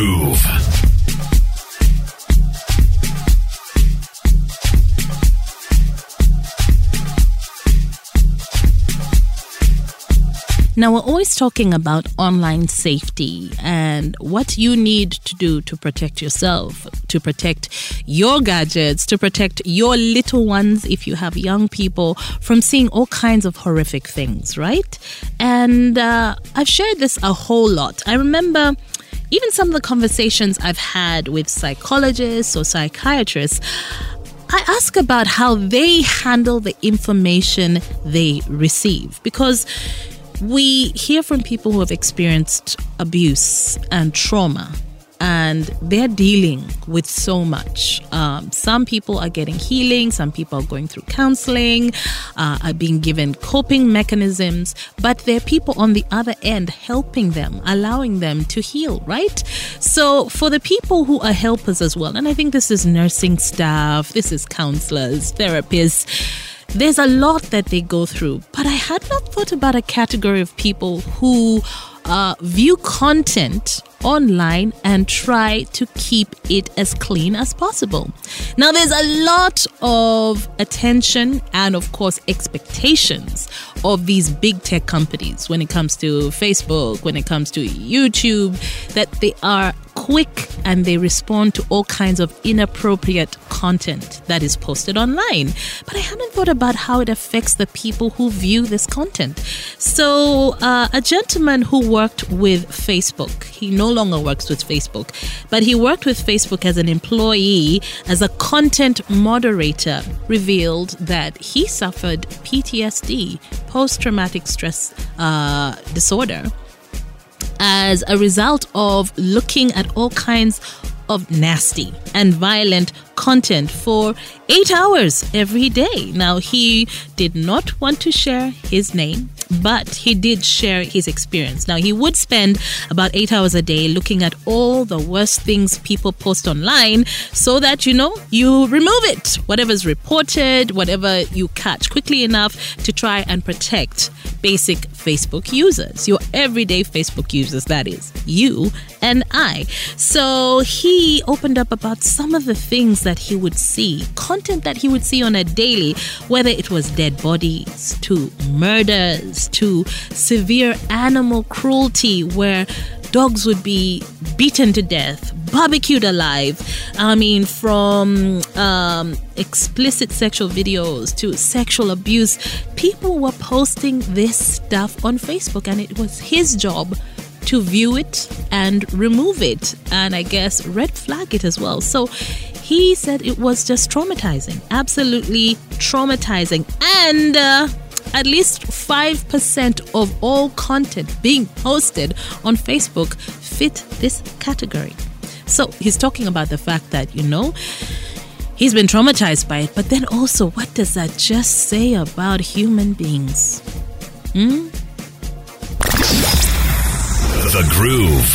Groove. Now, we're always talking about online safety and what you need to do to protect yourself, to protect your gadgets, to protect your little ones if you have young people from seeing all kinds of horrific things, right? And uh, I've shared this a whole lot. I remember even some of the conversations I've had with psychologists or psychiatrists. I ask about how they handle the information they receive because we hear from people who have experienced abuse and trauma and they're dealing with so much. Um, some people are getting healing, some people are going through counseling, uh, are being given coping mechanisms, but there are people on the other end helping them, allowing them to heal, right? So, for the people who are helpers as well, and I think this is nursing staff, this is counselors, therapists there's a lot that they go through, but I had not thought about a category of people who uh, view content online and try to keep it as clean as possible. Now, there's a lot of attention and, of course, expectations of these big tech companies when it comes to Facebook, when it comes to YouTube, that they are quick and they respond to all kinds of inappropriate content that is posted online. But I haven't thought about how it affects the people who view this content. So, uh, a gentleman who worked with Facebook, he no longer works with Facebook, but he worked with Facebook as an employee, as a content moderator, revealed that he suffered PTSD, post traumatic stress uh, disorder as a result of looking at all kinds of nasty and violent content for eight hours every day. Now, he did not want to share his name, but he did share his experience. Now, he would spend about eight hours a day looking at all the worst things people post online so that, you know, you remove it. Whatever's reported, whatever you catch quickly enough to try and protect basic Facebook users, your everyday Facebook users, that is, you and I. So he opened up about some of the things that he would see, content that he would see on a daily, whether it was dead bodies, to murders, to severe animal cruelty, where dogs would be beaten to death, barbecued alive. I mean, from um, explicit sexual videos to sexual abuse, people were posting this stuff on Facebook, and it was his job to view it and remove it, and I guess red flag it as well. So he said it was just traumatizing, absolutely traumatizing, and. Uh, at least 5% of all content being posted on Facebook fit this category. So he's talking about the fact that, you know, he's been traumatized by it, but then also, what does that just say about human beings? Hmm? The Groove.